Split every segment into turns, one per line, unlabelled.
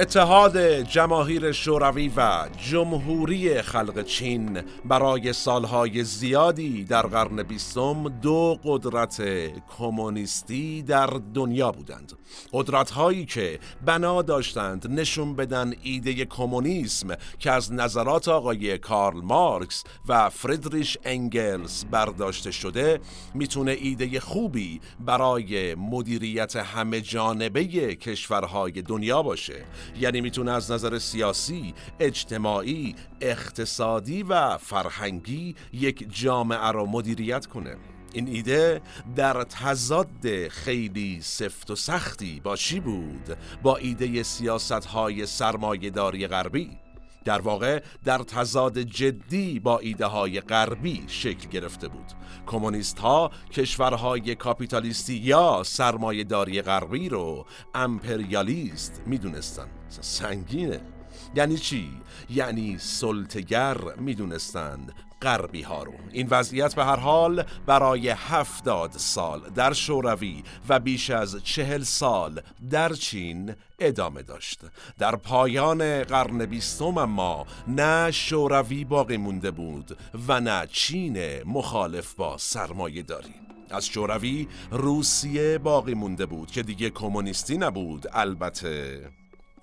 اتحاد جماهیر شوروی و جمهوری خلق چین برای سالهای زیادی در قرن بیستم دو قدرت کمونیستی در دنیا بودند. قدرت هایی که بنا داشتند نشون بدن ایده کمونیسم که از نظرات آقای کارل مارکس و فریدریش انگلز برداشته شده می‌تونه ایده خوبی برای مدیریت همه جانبه کشورهای دنیا باشه. یعنی می‌تونه از نظر سیاسی، اجتماعی، اقتصادی و فرهنگی یک جامعه را مدیریت کنه. این ایده در تضاد خیلی سفت و سختی با چی بود؟ با ایده سیاست های سرمایهداری غربی. در واقع در تضاد جدی با ایده های غربی شکل گرفته بود. کمونیست ها کشورهای کاپیتالیستی یا سرمایهداری غربی رو امپریالیست می‌دونستن. سنگینه. یعنی چی؟ یعنی سلطگر می‌دونستند غربی ها رو این وضعیت به هر حال برای هفتاد سال در شوروی و بیش از چهل سال در چین ادامه داشت. در پایان قرن بیستم اما نه شوروی باقی مونده بود و نه چین مخالف با سرمایه داری. از شوروی روسیه باقی مونده بود که دیگه کمونیستی نبود البته.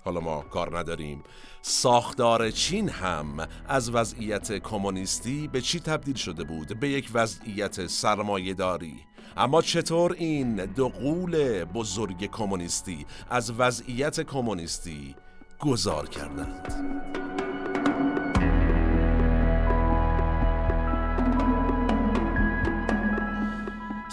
حالا ما کار نداریم. ساختار چین هم از وضعیت کمونیستی به چی تبدیل شده بود؟ به یک وضعیت سرمایهداری. اما چطور این دو قول بزرگ کمونیستی از وضعیت کمونیستی گذار کردند؟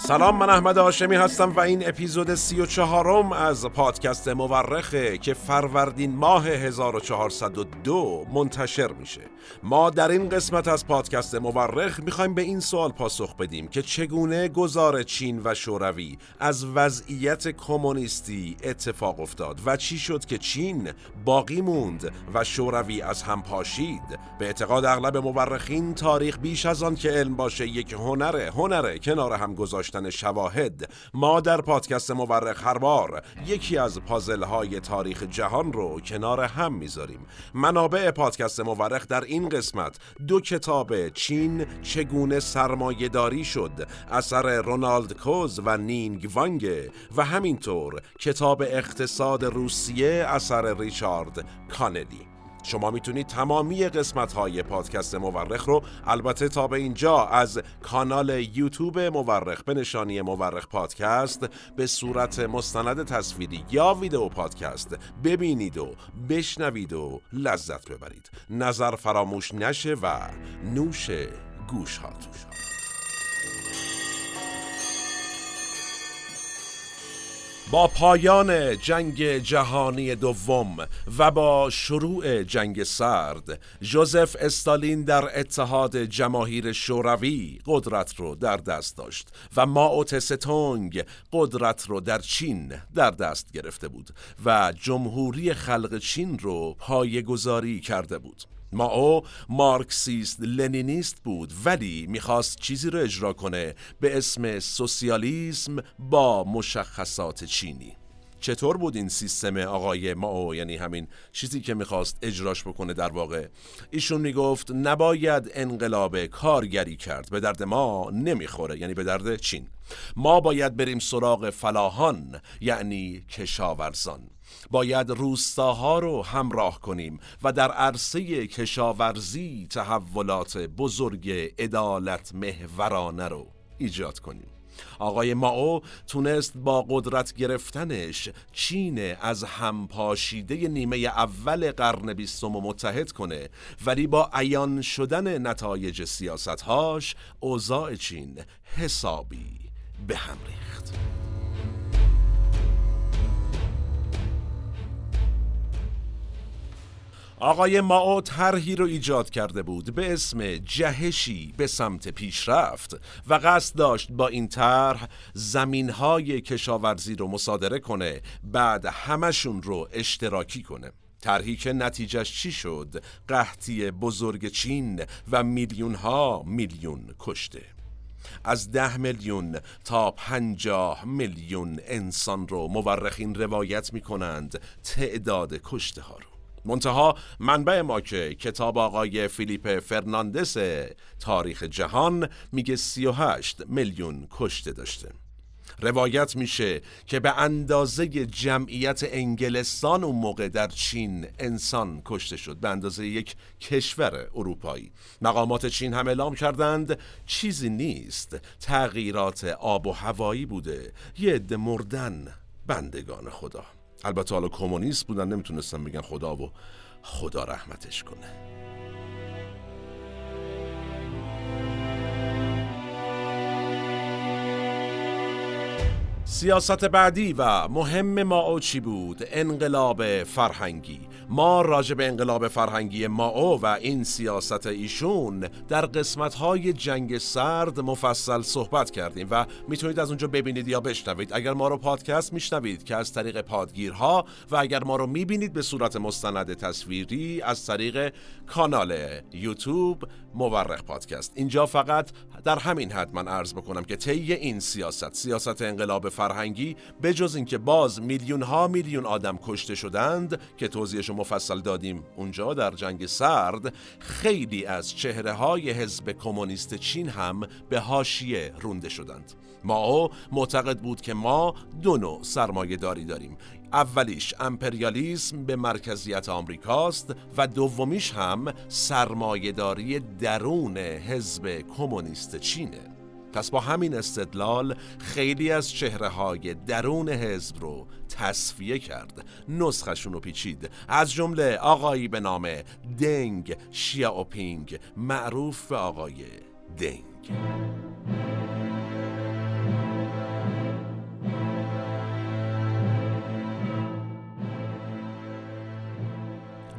سلام من احمد آشمی هستم و این اپیزود سی و چهارم از پادکست مورخه که فروردین ماه 1402 منتشر میشه. ما در این قسمت از پادکست مورخ می‌خوایم به این سوال پاسخ بدیم که چگونه گذار چین و شوروی از وضعیت کمونیستی اتفاق افتاد و چی شد که چین باقی موند و شوروی از هم پاشید؟ به اعتقاد اغلب مورخین تاریخ بیش از آن که علم باشه یک هنره هنره کنار هم گذاشت شواهد. ما در پادکست مورخ هر بار یکی از پازل های تاریخ جهان رو کنار هم می‌ذاریم. منابع پادکست مورخ در این قسمت دو کتاب چین چگونه سرمایهداری شد اثر رونالد کوز و نینگ وانگ و همینطور کتاب اقتصاد روسیه اثر ریچارد کانلی شما می‌تونید تمامی قسمت های پادکست مورخ رو البته تا به اینجا از کانال یوتیوب مورخ به نشانی مورخ پادکست به صورت مستند تصویری یا ویدیو پادکست ببینید و بشنوید و لذت ببرید. نظر فراموش نشه و نوش گوش هاتون با پایان جنگ جهانی دوم و با شروع جنگ سرد جوزف استالین در اتحاد جماهیر شوروی قدرت رو در دست داشت و ماو ستونگ قدرت رو در چین در دست گرفته بود و جمهوری خلق چین رو پایگذاری کرده بود. ماو مارکسیست لنینیست بود ولی می‌خواست چیزی رو اجرا کنه به اسم سوسیالیسم با مشخصات چینی. چطور بود این سیستم آقای ماو یعنی همین چیزی که می‌خواست اجراش بکنه در واقع. ایشون می‌گفت نباید انقلاب کارگری کرد به درد ما نمی‌خوره یعنی به درد چین. ما باید بریم سراغ فلاحان یعنی کشاورزان. باید روستاها رو همراه کنیم و در عرصه کشاورزی تحولات بزرگ عدالت محورانه رو ایجاد کنیم. آقای ماو تونست با قدرت گرفتنش چین از همپاشیده نیمه اول قرن بیستم متحد کنه ولی با عیان شدن نتایج سیاستهاش اوضاع چین حسابی به هم ریخت. آقای ماو طرحی رو ایجاد کرده بود به اسم جهشی به سمت پیشرفت و قصد داشت با این طرح زمینهای کشاورزی رو مصادره کنه بعد همشون رو اشتراکی کنه. طرحی که نتیجهش چی شد؟ قحطی بزرگ چین و میلیون ها میلیون کشته. از ده میلیون تا پنجاه میلیون انسان رو مورخین روایت می کنند تعداد کشته ها رو. منتها منبع ما که کتاب آقای فیلیپ فرناندس تاریخ جهان میگه 38 میلیون کشته داشته. روایت میشه که به اندازه جمعیت انگلستان اون موقع در چین انسان کشته شد به اندازه یک کشور اروپایی. مقامات چین هم اعلام کردند چیزی نیست تغییرات آب و هوایی بوده یه عده مردن بندگان خدا. البته حالا کمونیست بودن نمی‌تونستن بگن خدا و خدا رحمتش کنه. سیاست بعدی و مهم ما چی بود؟ انقلاب فرهنگی. ما راجع به انقلاب فرهنگی ماو و این سیاست ایشون در قسمت های جنگ سرد مفصل صحبت کردیم و می‌تونید از اونجا ببینید یا بشنوید. اگر ما رو پادکست میشنوید که از طریق پادگیرها و اگر ما رو می‌بینید به صورت مستند تصویری از طریق کانال یوتیوب مورخ پادکست. اینجا فقط در همین حد من عرض بکنم که طی این سیاست سیاست انقلاب فرهنگی بجز اینکه باز میلیون ها میلیون آدم کشته شدند که توضیحش مفصل دادیم اونجا در جنگ سرد خیلی از چهره های حزب کمونیست چین هم به حاشیه رونده شدند. ما معتقد بود که ما دو نوع سرمایه داری داریم. اولیش امپریالیسم به مرکزیت آمریکاست و دومیش هم سرمایهداری درون حزب کمونیست چینه. پس با همین استدلال خیلی از چهره های درون حزب رو تصفیه کرد. نسخشون رو پیچید. از جمله آقایی به نام دنگ شیاوپینگ معروف به آقای دنگ.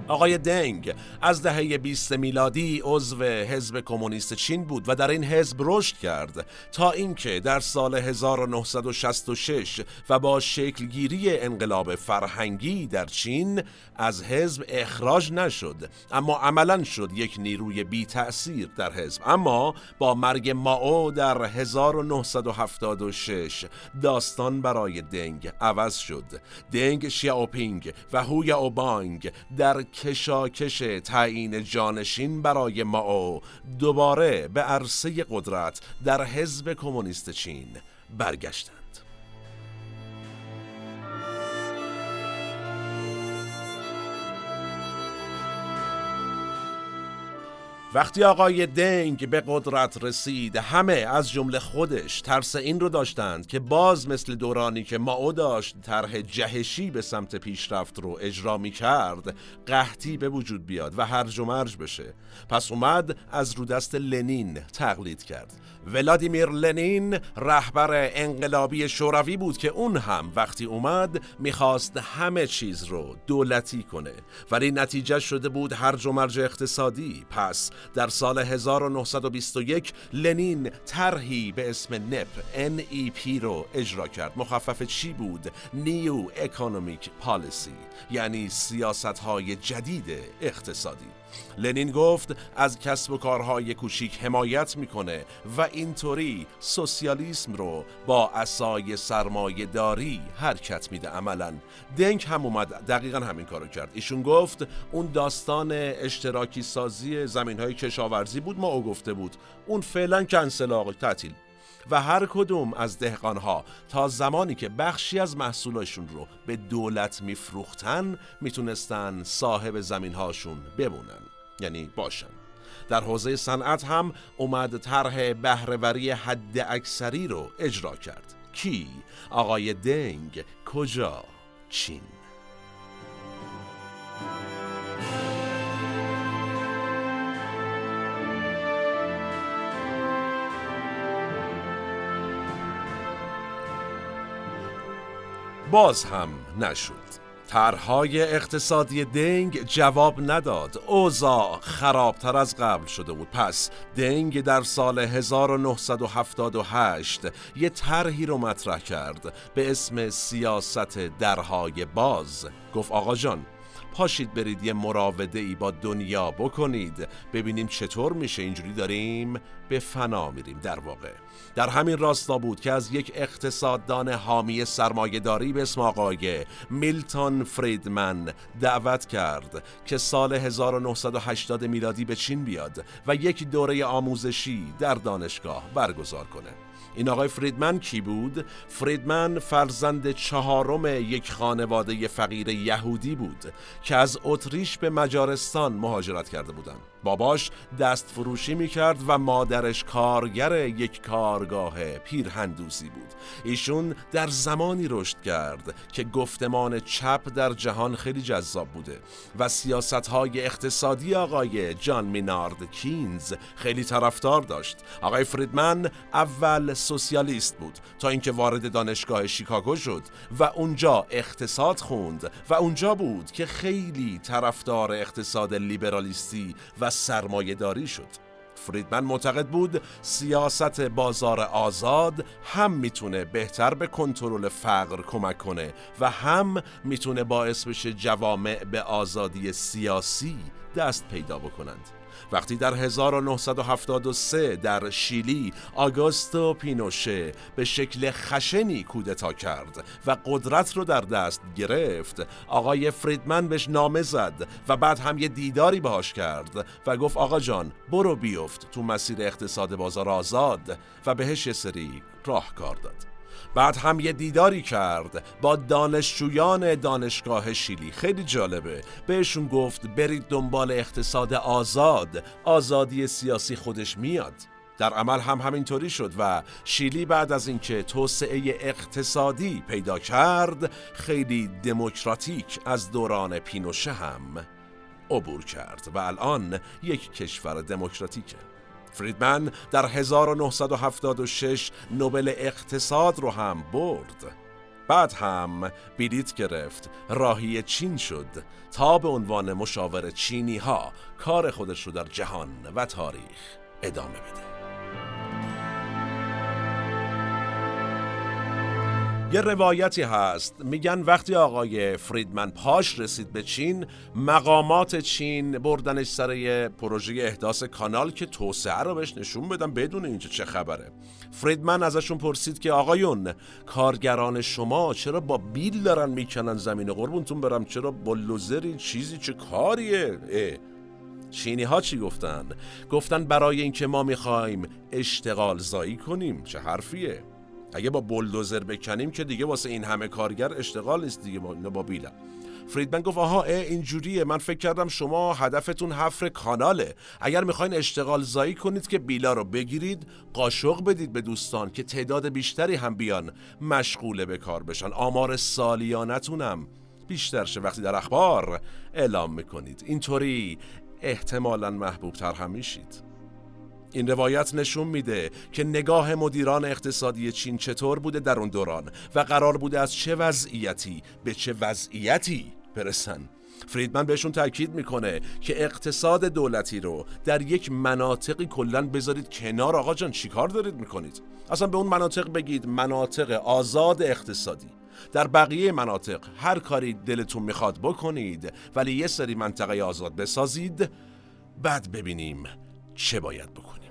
آقای دنگ از دهه 20 میلادی عضو حزب کمونیست چین بود و در این حزب رشد کرد. تا اینکه در سال 1966 و با شکلگیری انقلاب فرهنگی در چین از حزب اخراج نشد. اما عملا شد یک نیروی بی تأثیر در حزب. اما با مرگ ماو در 1976 داستان برای دنگ عوض شد. دنگ شیاوپینگ و هوی اوبانگ در کشاکش تعیین جانشین برای ماو دوباره به عرصه قدرت در حزب کمونیست چین برگشتند. وقتی آقای دنگ به قدرت رسید همه از جمله خودش ترس این رو داشتند که باز مثل دورانی که ماو داشت طرح جهشی به سمت پیشرفت رو اجرا می کرد قحطی به وجود بیاد و هرج و مرج بشه. پس اومد از رو دست لنین تقلید کرد. ولادیمیر لنین رهبر انقلابی شوروی بود که اون هم وقتی اومد می‌خواست همه چیز رو دولتی کنه. ولی نتیجه شده بود هرج و مرج اقتصادی. پس در سال 1921 لنین طرحی به اسم نپ NEP رو اجرا کرد مخفف چی بود؟ نیو اکونومیک پالیسی یعنی سیاست های جدید اقتصادی لنین گفت از کسب و کارهای کوچیک حمایت می‌کنه و اینطوری سوسیالیسم رو با اسای سرمایه داری حرکت میده عملا. دنگ هم اومد دقیقا همین کارو کرد. ایشون گفت اون داستان اشتراکی سازی زمین های کشاورزی بود ما او گفته بود. اون فعلا کنسل آقا تعطیل. و هر کدوم از دهقانها تا زمانی که بخشی از محصولاشون رو به دولت میفروختن می‌تونستن صاحب زمینهاشون بمونن یعنی باشن در حوزه صنعت هم اومد طرح بهرهوری حد اکثری رو اجرا کرد کی؟ آقای دنگ کجا؟ چین باز هم نشد. طرحهای اقتصادی دنگ جواب نداد. اوضاع خرابتر از قبل شده بود. پس دنگ در سال 1978 یه طرحی رو مطرح کرد به اسم سیاست درهای باز. گفت آقا جان پاشید برید یه مراوده ای با دنیا بکنید. ببینیم چطور میشه اینجوری داریم به فنا میریم در واقع. در همین راستا بود که از یک اقتصاددان حامی سرمایهداری به اسم آقای میلتون فریدمن دعوت کرد که سال 1980 میلادی به چین بیاد و یک دوره آموزشی در دانشگاه برگزار کنه. این آقای فریدمن کی بود؟ فریدمن فرزند چهارم یک خانواده فقیر یهودی بود که از اتریش به مجارستان مهاجرت کرده بودند. باباش دست فروشی می کرد و مادرش کارگر یک کارگاه پیرهندوزی بود. ایشون در زمانی رشد کرد که گفتمان چپ در جهان خیلی جذاب بوده و سیاست های اقتصادی آقای جان مینارد کینز خیلی طرفدار داشت. آقای فریدمن اول سوسیالیست بود تا اینکه وارد دانشگاه شیکاگو شد و اونجا اقتصاد خوند و اونجا بود که خیلی طرفدار اقتصاد لیبرالیستی و سرمایه داری شد. فریدمن معتقد بود سیاست بازار آزاد هم می‌تونه بهتر به کنترل فقر کمک کنه و هم می‌تونه باعث بشه جوامع به آزادی سیاسی دست پیدا بکنند. وقتی در 1973 در شیلی آگوستو پینوشه به شکل خشنی کودتا کرد و قدرت رو در دست گرفت آقای فریدمن بهش نامه زد و بعد هم یه دیداری باهاش کرد و گفت آقا جان برو بیفت. تو مسیر اقتصاد بازار آزاد و بهش یه سری راهکار داد. بعد هم یه دیداری کرد با دانشجویان دانشگاه شیلی. خیلی جالبه. بهشون گفت برید دنبال اقتصاد آزاد. آزادی سیاسی خودش میاد. در عمل هم همینطوری شد و شیلی بعد از اینکه توسعه اقتصادی پیدا کرد خیلی دموکراتیک از دوران پینوشه هم عبور کرد و الان یک کشور دموکراتیکه. فریدمن در 1976 نوبل اقتصاد رو هم برد. بعد هم بلیت گرفت. راهی چین شد. تا به عنوان مشاور چینی ها کار خودش رو در جهان و تاریخ ادامه بده. یه روایتی هست. میگن وقتی آقای فریدمن پاش رسید به چین مقامات چین بردنش سر پروژه احداث کانال که توسعه رو بهش نشون بدن بدون اینجا چه خبره. فریدمن ازشون پرسید که آقایون کارگران شما چرا با بیل دارن می‌کنن زمین قربونتون برم؟ چرا با لوزری چیزی چه کاریه؟ چینی ها چی گفتن؟ گفتن برای اینکه ما می‌خوایم اشتغال زایی کنیم. چه حرفیه؟ اگه با بلدوزر بکنیم که دیگه واسه این همه کارگر اشتغال نیست دیگه با, با بیلم. فریدمن گفت آها اینجوریه من فکر کردم شما هدفتون حفر کاناله. اگر می‌خواین اشتغال زایی کنید که بیلا رو بگیرید قاشق بدید به دوستان که تعداد بیشتری هم بیان مشغول به کار بشن. آمار سالیانتونم بیشتر شه. وقتی در اخبار اعلام می‌کنید. اینطوری احتمالا محبوب تر هم میشید. این روایت نشون میده که نگاه مدیران اقتصادی چین چطور بوده در اون دوران و قرار بوده از چه وضعیتی به چه وضعیتی برسن. فریدمن بهشون تاکید می‌کنه که اقتصاد دولتی رو در یک مناطقی کلا بذارید کنار. آقا جان چیکار دارید می‌کنید؟ اصلا به اون مناطق بگید مناطق آزاد اقتصادی. در بقیه مناطق هر کاری دلتون می‌خواد بکنید ولی یه سری منطقه آزاد بسازید بعد ببینیم چه باید بکنیم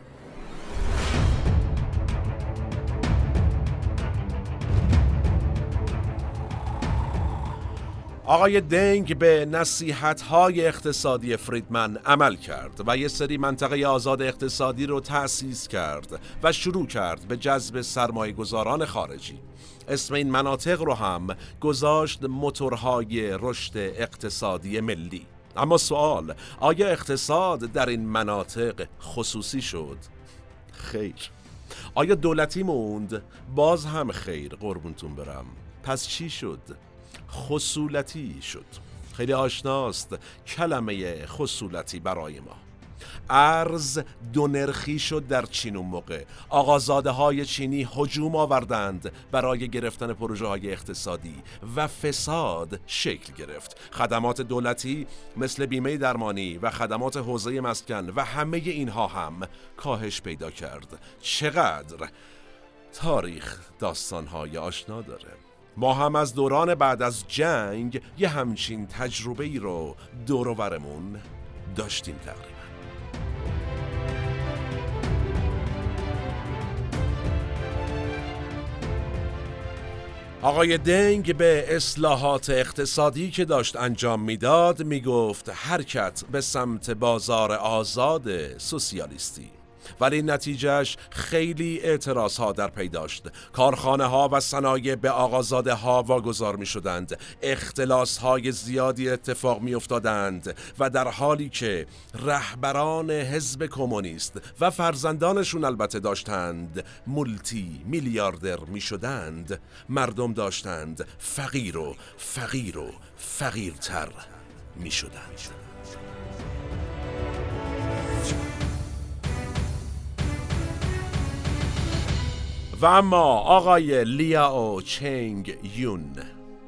آقای دنگ به نصیحت های اقتصادی فریدمن عمل کرد و یه سری منطقه آزاد اقتصادی رو تأسیس کرد و شروع کرد به جذب سرمایه گذاران خارجی اسم این مناطق رو هم گذاشت موتورهای رشد اقتصادی ملی اما سوال آیا اقتصاد در این مناطق خصوصی شد؟ خیر آیا دولتی موند؟ باز هم خیر قربونتون برم پس چی شد؟ خصولتی شد خیلی آشناست کلمه خصولتی برای ما ارز دو نرخی شد در چین اون موقع. آقازاده های چینی هجوم آوردند برای گرفتن پروژه های اقتصادی و فساد شکل گرفت. خدمات دولتی مثل بیمه درمانی و خدمات حوزه مسکن و همه اینها هم کاهش پیدا کرد. چقدر؟ تاریخ داستانهای آشنا داره. ما هم از دوران بعد از جنگ یه همچین تجربه ای رو دور داشتیم تقریبا. آقای دنگ به اصلاحات اقتصادی که داشت انجام می‌داد می‌گفت حرکت به سمت بازار آزاد سوسیالیستی. ولی نتیجهش خیلی اعتراض ها در پی داشت. کارخانه ها و صنایع به آقازاده ها واگذار می شدند اختلاس های زیادی اتفاق می افتادند و در حالی که رهبران حزب کمونیست و فرزندانشون البته داشتند مولتی میلیاردر می شدند مردم داشتند فقیر و فقیر و فقیرتر می شدند و اما آقای لیاو چنگ یون.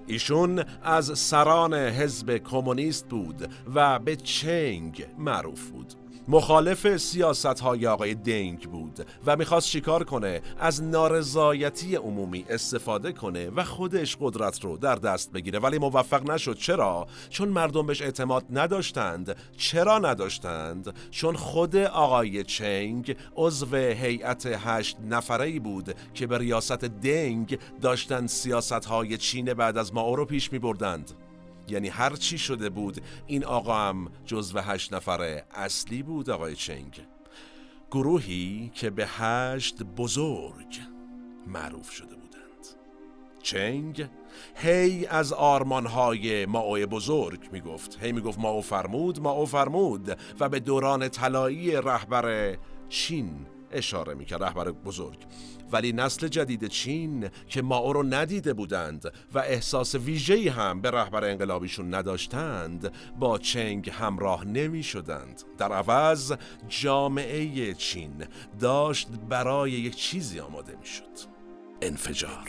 ایشون از سران حزب کمونیست بود و به چنگ معروف بود. مخالف سیاست های آقای دنگ بود و می‌خواست چیکار کنه؟ از نارضایتی عمومی استفاده کنه و خودش قدرت رو در دست بگیره. ولی موفق نشد. چرا؟ چون مردم بهش اعتماد نداشتند. چرا نداشتند؟ چون خود آقای چنگ عضو هیئت هشت نفره ای بود که به ریاست دنگ داشتن سیاست های چین بعد از ما رو پیش می بردند یعنی هر چی شده بود این آقا هم جزو هشت نفره اصلی بود آقای چنگ. گروهی که به هشت بزرگ معروف شده بودند. چنگ هی از آرمانهای ماو بزرگ می‌گفت. هی می‌گفت ماو فرمود ماو فرمود و به دوران طلایی رهبر چین اشاره می‌کرد رهبر بزرگ. ولی نسل جدید چین که ما او رو ندیده بودند و احساس ویژه‌ای هم به رهبر انقلابیشون نداشتند با چنگ همراه نمی شدند در عوض جامعه چین داشت برای یک چیزی آماده می شد انفجار.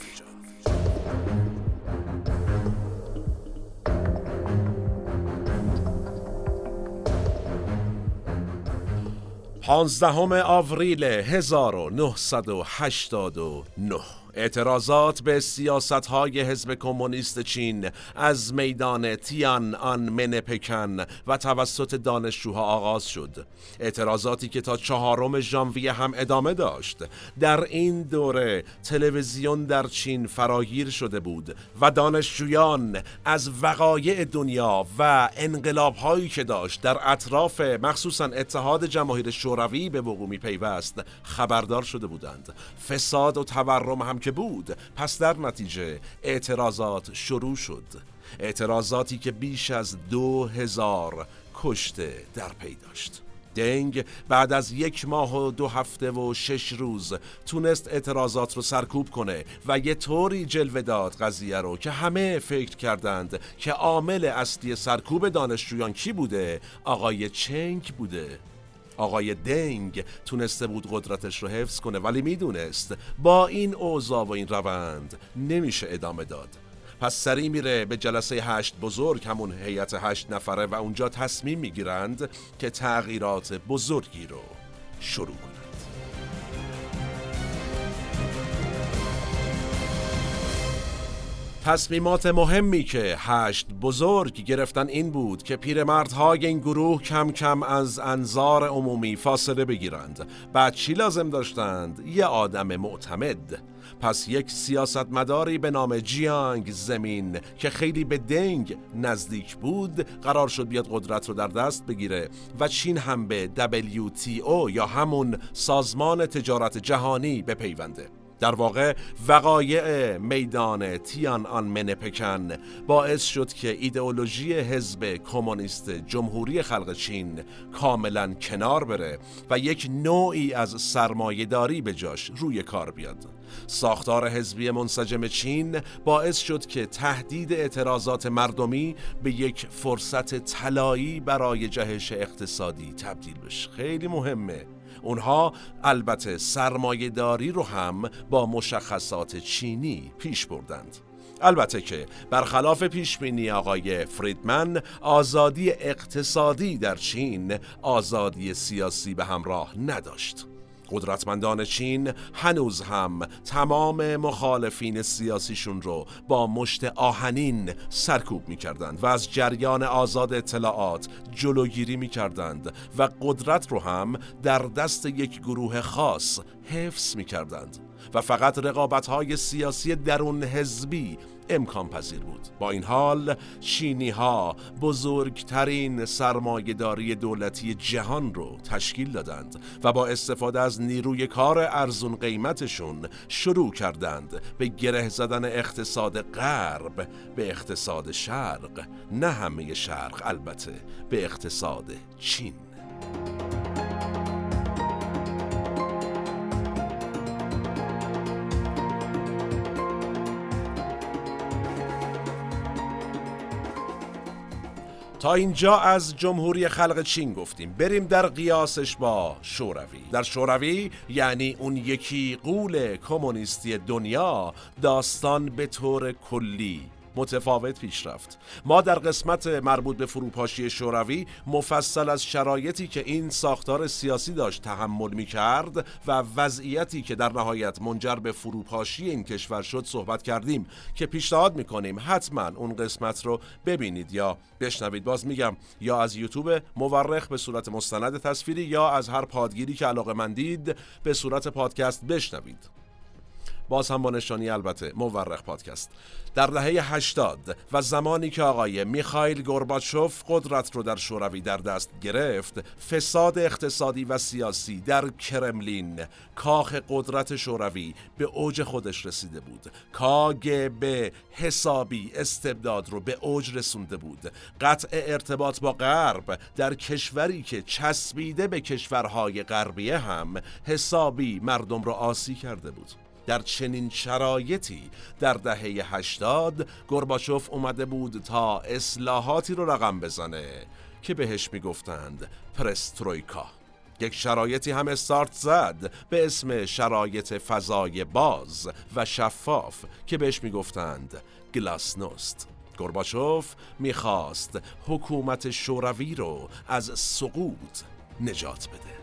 پانزدهم آوریل 1989 اعتراضات به سیاست های حزب کمونیست چین از میدان تیان آن من پکن و توسط دانشجوها آغاز شد. اعتراضاتی که تا چهارم ژانویه هم ادامه داشت. در این دوره تلویزیون در چین فراگیر شده بود و دانشجویان از وقایع دنیا و انقلاب هایی که داشت در اطراف مخصوصا اتحاد جماهیر شوروی به وقوع پیوست خبردار شده بودند. فساد و تورم هم که بود پس در نتیجه اعتراضات شروع شد. اعتراضاتی که بیش از دو هزار کشته در پی داشت. دنگ بعد از یک ماه و دو هفته و شش روز تونست اعتراضات رو سرکوب کنه و یه طوری جلوه داد قضیه رو که همه فکر کردند که عامل اصلی سرکوب دانشجویان کی بوده؟ آقای چنگ بوده. آقای دنگ تونسته بود قدرتش رو حفظ کنه ولی می‌دونست با این اوضاع و این روند نمیشه ادامه داد. پس سری میره به جلسه هشت بزرگ همون هیئت هشت نفره و اونجا تصمیم می‌گیرند که تغییرات بزرگی رو شروع کنند. تصمیمات مهمی که هشت بزرگ گرفتن این بود که پیرمردهای این گروه کم کم از انظار عمومی فاصله بگیرند بعد چی لازم داشتند؟ یه آدم معتمد پس یک سیاستمداری به نام جیانگ زمین که خیلی به دنگ نزدیک بود قرار شد بیاد قدرت رو در دست بگیره و چین هم به WTO یا همون سازمان تجارت جهانی بپیونده در واقع وقایع میدان تیان آن منپکن باعث شد که ایدئولوژی حزب کمونیست جمهوری خلق چین کاملا کنار بره و یک نوعی از سرمایهداری به جاش روی کار بیاد. ساختار حزبی منسجم چین باعث شد که تهدید اعتراضات مردمی به یک فرصت طلایی برای جهش اقتصادی تبدیل بشه. خیلی مهمه. اونها البته سرمایهداری رو هم با مشخصات چینی پیش بردند. البته که برخلاف پیشبینی آقای فریدمن آزادی اقتصادی در چین آزادی سیاسی به همراه نداشت. قدرتمندان چین هنوز هم تمام مخالفین سیاسیشون رو با مشت آهنین سرکوب می کردند و از جریان آزاد اطلاعات جلوگیری می کردند و قدرت رو هم در دست یک گروه خاص حفظ می کردند و فقط رقابت های سیاسی درون حزبی امکان پذیر بود. با این حال چینی ها بزرگترین سرمایهداری دولتی جهان رو تشکیل دادند و با استفاده از نیروی کار ارزون قیمتشون شروع کردند به گره زدن اقتصاد غرب به اقتصاد شرق. نه همه شرق البته به اقتصاد چین. تا اینجا از جمهوری خلق چین گفتیم. بریم در قیاسش با شوروی. در شوروی یعنی اون یکی قول کمونیستی دنیا داستان به طور کلی متفاوت پیش رفت. ما در قسمت مربوط به فروپاشی شوروی مفصل از شرایطی که این ساختار سیاسی داشت تحمل می کرد و وضعیتی که در نهایت منجر به فروپاشی این کشور شد صحبت کردیم که پیشنهاد می کنیم حتما اون قسمت رو ببینید یا بشنوید. باز میگم یا از یوتیوب مورخ به صورت مستند تصویری یا از هر پادگیری که علاقه مندید به صورت پادکست بشنوید. باز هم با نشانی البته مورخ پادکست. در دهه 80 و زمانی که آقای میخایل گورباچوف قدرت رو در شوروی در دست گرفت فساد اقتصادی و سیاسی در کرملین کاخ قدرت شوروی به اوج خودش رسیده بود. کاگب حسابی استبداد رو به اوج رسونده بود. قطع ارتباط با غرب در کشوری که چسبیده به کشورهای غربیه هم حسابی مردم را آسی کرده بود. در چنین شرایطی در دهه 80 گرباچوف اومده بود تا اصلاحاتی رو رقم بزنه که بهش می‌گفتند پرسترویکا. یک شرایطی هم استارت زد به اسم شرایط فضای باز و شفاف که بهش می‌گفتند گلاسنوست. گرباچوف می‌خواست حکومت شوروی رو از سقوط نجات بده.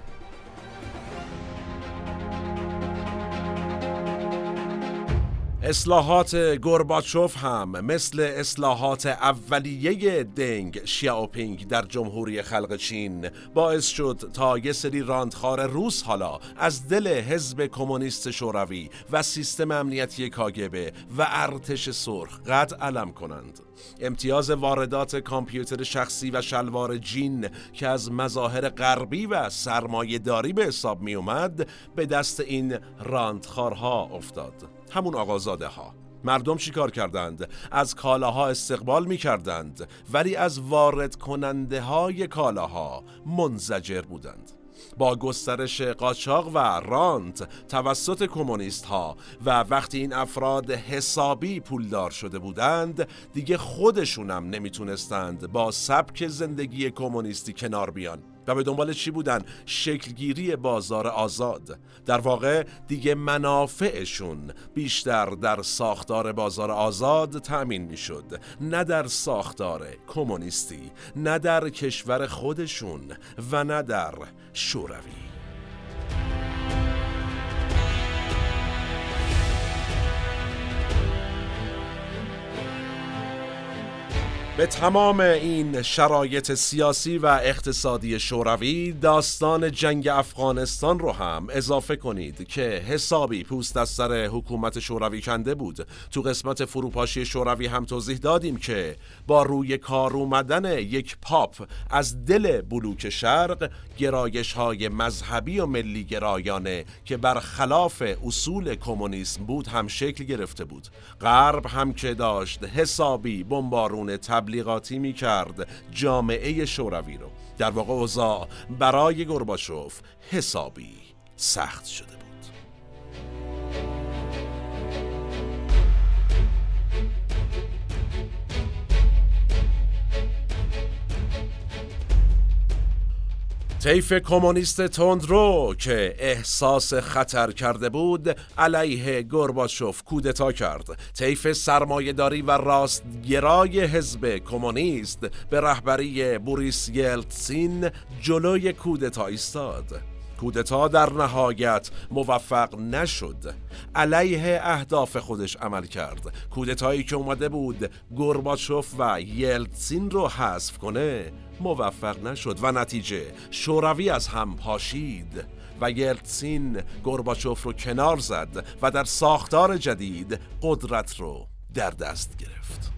اصلاحات گورباچوف هم مثل اصلاحات اولیه دنگ شیاوپینگ در جمهوری خلق چین باعث شد تا یه سری راندخار روس حالا از دل حزب کمونیست شوروی و سیستم امنیتی کاگبه و ارتش سرخ قد علم کنند. امتیاز واردات کامپیوتر شخصی و شلوار جین که از مظاهر غربی و سرمایه داری به حساب می اومد به دست این راندخارها افتاد. همون آقازاده ها مردم چیکار کردند؟ از کالاها استقبال می کردند ولی از وارد کننده های کالاها منزجر بودند. با گسترش قاچاق و رانت توسط کمونیست ها و وقتی این افراد حسابی پولدار شده بودند دیگه خودشونم نمی‌تونستند با سبک زندگی کمونیستی کنار بیان. و به دنبال چی بودن؟ شکلگیری بازار آزاد. در واقع دیگه منافعشون بیشتر در ساختار بازار آزاد تأمین می‌شد. نه در ساختار کمونیستی نه در کشور خودشون و نه در شوروی. به تمام این شرایط سیاسی و اقتصادی شوروی داستان جنگ افغانستان رو هم اضافه کنید که حسابی پوست از سر حکومت شوروی کنده بود. تو قسمت فروپاشی شوروی هم توضیح دادیم که با روی کار اومدن یک پاپ از دل بلوک شرق گرایش های مذهبی و ملی گرایانه که برخلاف اصول کمونیسم بود هم شکل گرفته بود. غرب هم که داشت حسابی بمبارون تبلیغاتی می کرد جامعه شوروی رو. در واقع اوضاع برای گرباچوف حسابی سخت شده. طیف کمونیست تندرو که احساس خطر کرده بود علیه گرباچوف کودتا کرد. طیف سرمایهداری و راستگرای حزب کمونیست به رهبری بوریس یلتسین جلوی کودتا ایستاد. کودتا در نهایت موفق نشد. علیه اهداف خودش عمل کرد. کودتایی که اومده بود گرباچوف و یلتسین رو حذف کنه موفق نشد و نتیجه شوروی از هم پاشید و یلتسین گرباچوف رو کنار زد و در ساختار جدید قدرت رو در دست گرفت.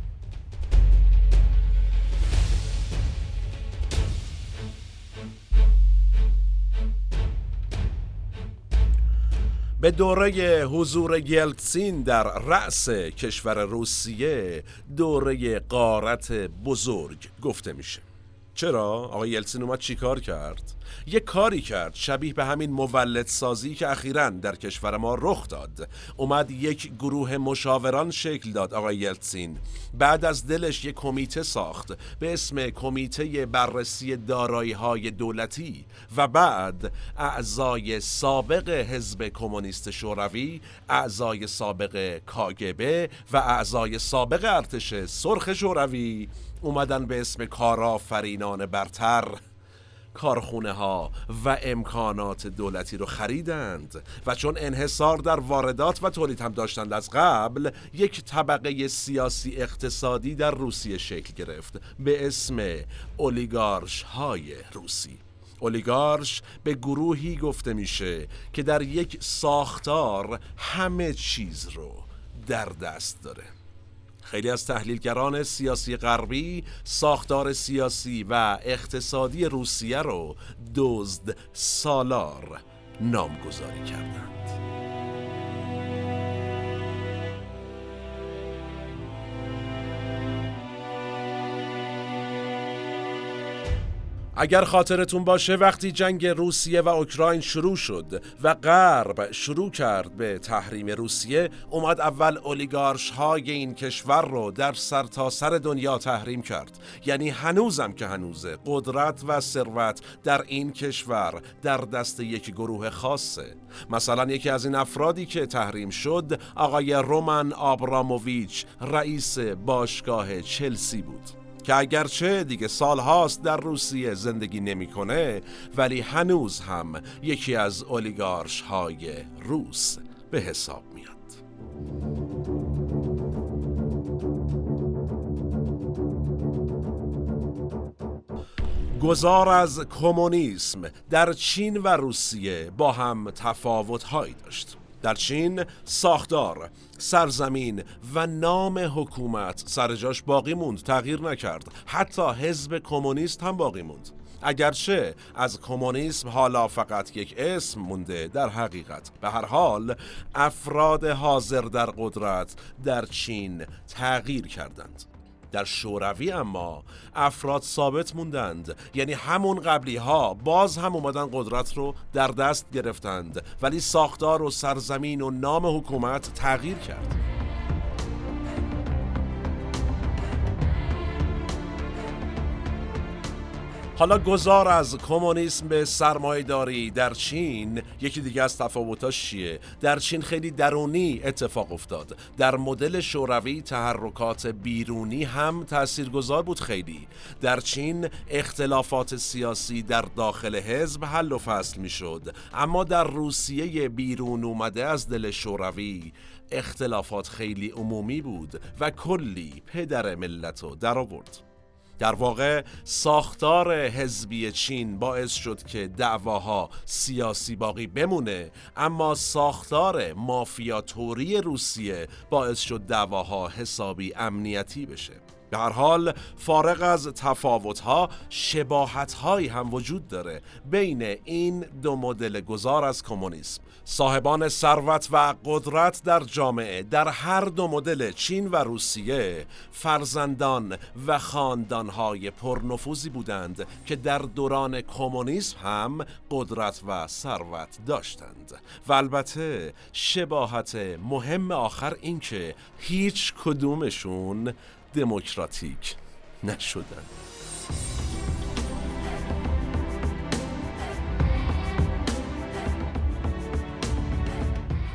به دوره حضور یلتسین در رأس کشور روسیه دوره قارت بزرگ گفته میشه. چرا؟ آقای یلتسین اومد چیکار کرد؟ یه کاری کرد شبیه به همین مولد سازی که اخیرا در کشور ما رخ داد. اومد یک گروه مشاوران شکل داد آقای یلتسین بعد از دلش یک کمیته ساخت به اسم کمیته بررسی دارایی های دولتی و بعد اعضای سابق حزب کمونیست شوروی اعضای سابق کاگبه و اعضای سابق ارتش سرخ شوروی اومدن به اسم کارآفرینان برتر. کارخونه ها و امکانات دولتی رو خریدند و چون انحصار در واردات و تولید هم داشتند از قبل یک طبقه سیاسی اقتصادی در روسیه شکل گرفت به اسم اولیگارش های روسی. اولیگارش به گروهی گفته میشه که در یک ساختار همه چیز رو در دست داره. خیلی از تحلیلگران سیاسی غربی ساختار سیاسی و اقتصادی روسیه رو دزد سالار نامگذاری کردند. اگر خاطرتون باشه وقتی جنگ روسیه و اوکراین شروع شد و غرب شروع کرد به تحریم روسیه اومد اول اولیگارش های این کشور رو در سرتاسر سر دنیا تحریم کرد. یعنی هنوزم که هنوزه قدرت و ثروت در این کشور در دست یک گروه خاصه. مثلا یکی از این افرادی که تحریم شد آقای رومن آبراموویچ رئیس باشگاه چلسی بود. که اگرچه دیگه سالهاست در روسیه زندگی نمی‌کنه ولی هنوز هم یکی از اولیگارش های روس به حساب میاد. گذار از کمونیسم در چین و روسیه با هم تفاوت داشت. در چین ساختار سرزمین و نام حکومت سر جاش باقی موند تغییر نکرد. حتی حزب کمونیست هم باقی موند. اگرچه از کمونیسم حالا فقط یک اسم مونده در حقیقت. به هر حال افراد حاضر در قدرت در چین تغییر کردند. در شوروی اما افراد ثابت موندند. یعنی همون قبلی ها باز هم اومدن قدرت رو در دست گرفتند. ولی ساختار و سرزمین و نام حکومت تغییر کرد. حالا گذار از کمونیسم به سرمایهداری در چین. یکی دیگه از تفاوتاش چیه؟ در چین خیلی درونی اتفاق افتاد. در مدل شوروی تحرکات بیرونی هم تاثیرگذار بود خیلی. در چین اختلافات سیاسی در داخل حزب حل و فصل می‌شد. اما در روسیه بیرون اومده از دل شوروی اختلافات خیلی عمومی بود و کلی پدر ملت رو در آورد. در واقع ساختار حزبی چین باعث شد که دعواها سیاسی باقی بمونه اما ساختار مافیاتوری روسیه باعث شد دعواها حسابی امنیتی بشه. به هر حال فارغ از تفاوتها شباهتهایی هم وجود داره بین این دو مدل گذار از کمونیسم. صاحبان ثروت و قدرت در جامعه در هر دو مدل چین و روسیه فرزندان و خاندانهای پرنفوذی بودند که در دوران کمونیسم هم قدرت و ثروت داشتند. و البته شباهت مهم آخر این که هیچ کدومشون دموکراتیک نشدن.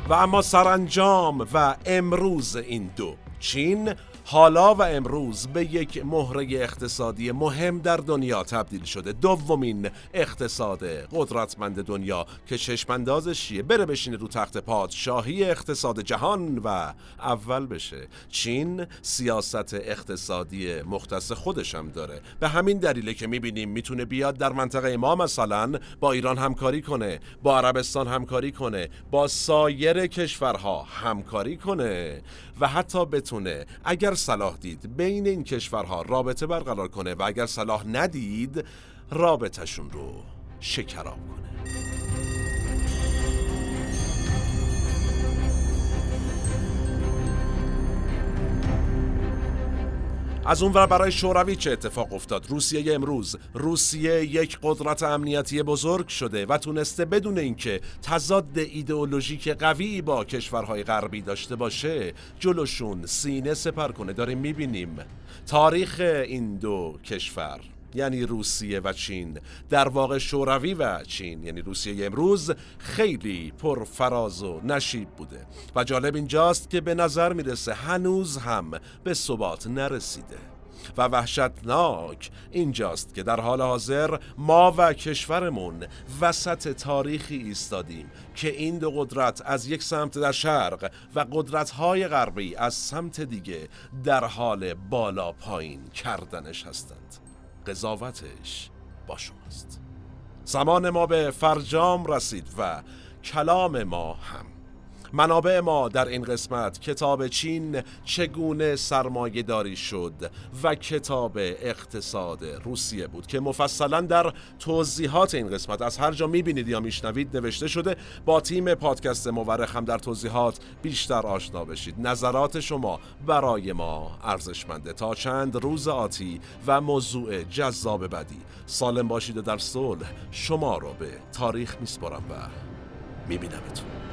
و اما سرانجام و امروز این دو چین حالا و امروز به یک مهره اقتصادی مهم در دنیا تبدیل شده. دومین اقتصاد قدرتمند دنیا. که چشماندازش چیه بره بشینه رو تخت پادشاهی اقتصاد جهان و اول بشه. چین سیاست اقتصادی مختص خودش هم داره. به همین دلیله که می‌بینیم می‌تونه بیاد در منطقه ما مثلا با ایران همکاری کنه با عربستان همکاری کنه با سایر کشورها همکاری کنه و حتی بتونه. اگر صلاح دید بین این کشورها رابطه برقرار کنه و اگر صلاح ندید رابطهشون رو شکراب کنه. از اونور برای شوروی چه اتفاق افتاد؟ روسیه امروز روسیه یک قدرت امنیتی بزرگ شده و تونسته بدون اینکه تضاد ایدئولوژیک قوی با کشورهای غربی داشته باشه جلوشون سینه سپر کنه. داریم می‌بینیم تاریخ این دو کشور. یعنی روسیه و چین. در واقع شوروی و چین یعنی روسیه امروز خیلی پر فراز و نشیب بوده. و جالب اینجاست که به نظر می‌رسه هنوز هم به ثبات نرسیده. و وحشتناک اینجاست که در حال حاضر ما و کشورمون وسط تاریخی ایستادیم که این دو قدرت از یک سمت در شرق و قدرت‌های غربی از سمت دیگه در حال بالا پایین کردنش هستند. قضاوتش با شماست. زمان ما به فرجام رسید و کلام ما هم منابع ما در این قسمت کتاب چین چگونه سرمایه داری شد و کتاب اقتصاد روسیه بود که مفصلا در توضیحات این قسمت از هر جا می‌بینید یا میشنوید نوشته شده با تیم پادکست مورخ هم در توضیحات بیشتر آشنا بشید. نظرات شما برای ما ارزشمنده. تا چند روز آتی و موضوع جذاب بدی سالم باشید و در صلح شما رو به تاریخ میسپارم و میبینمتون.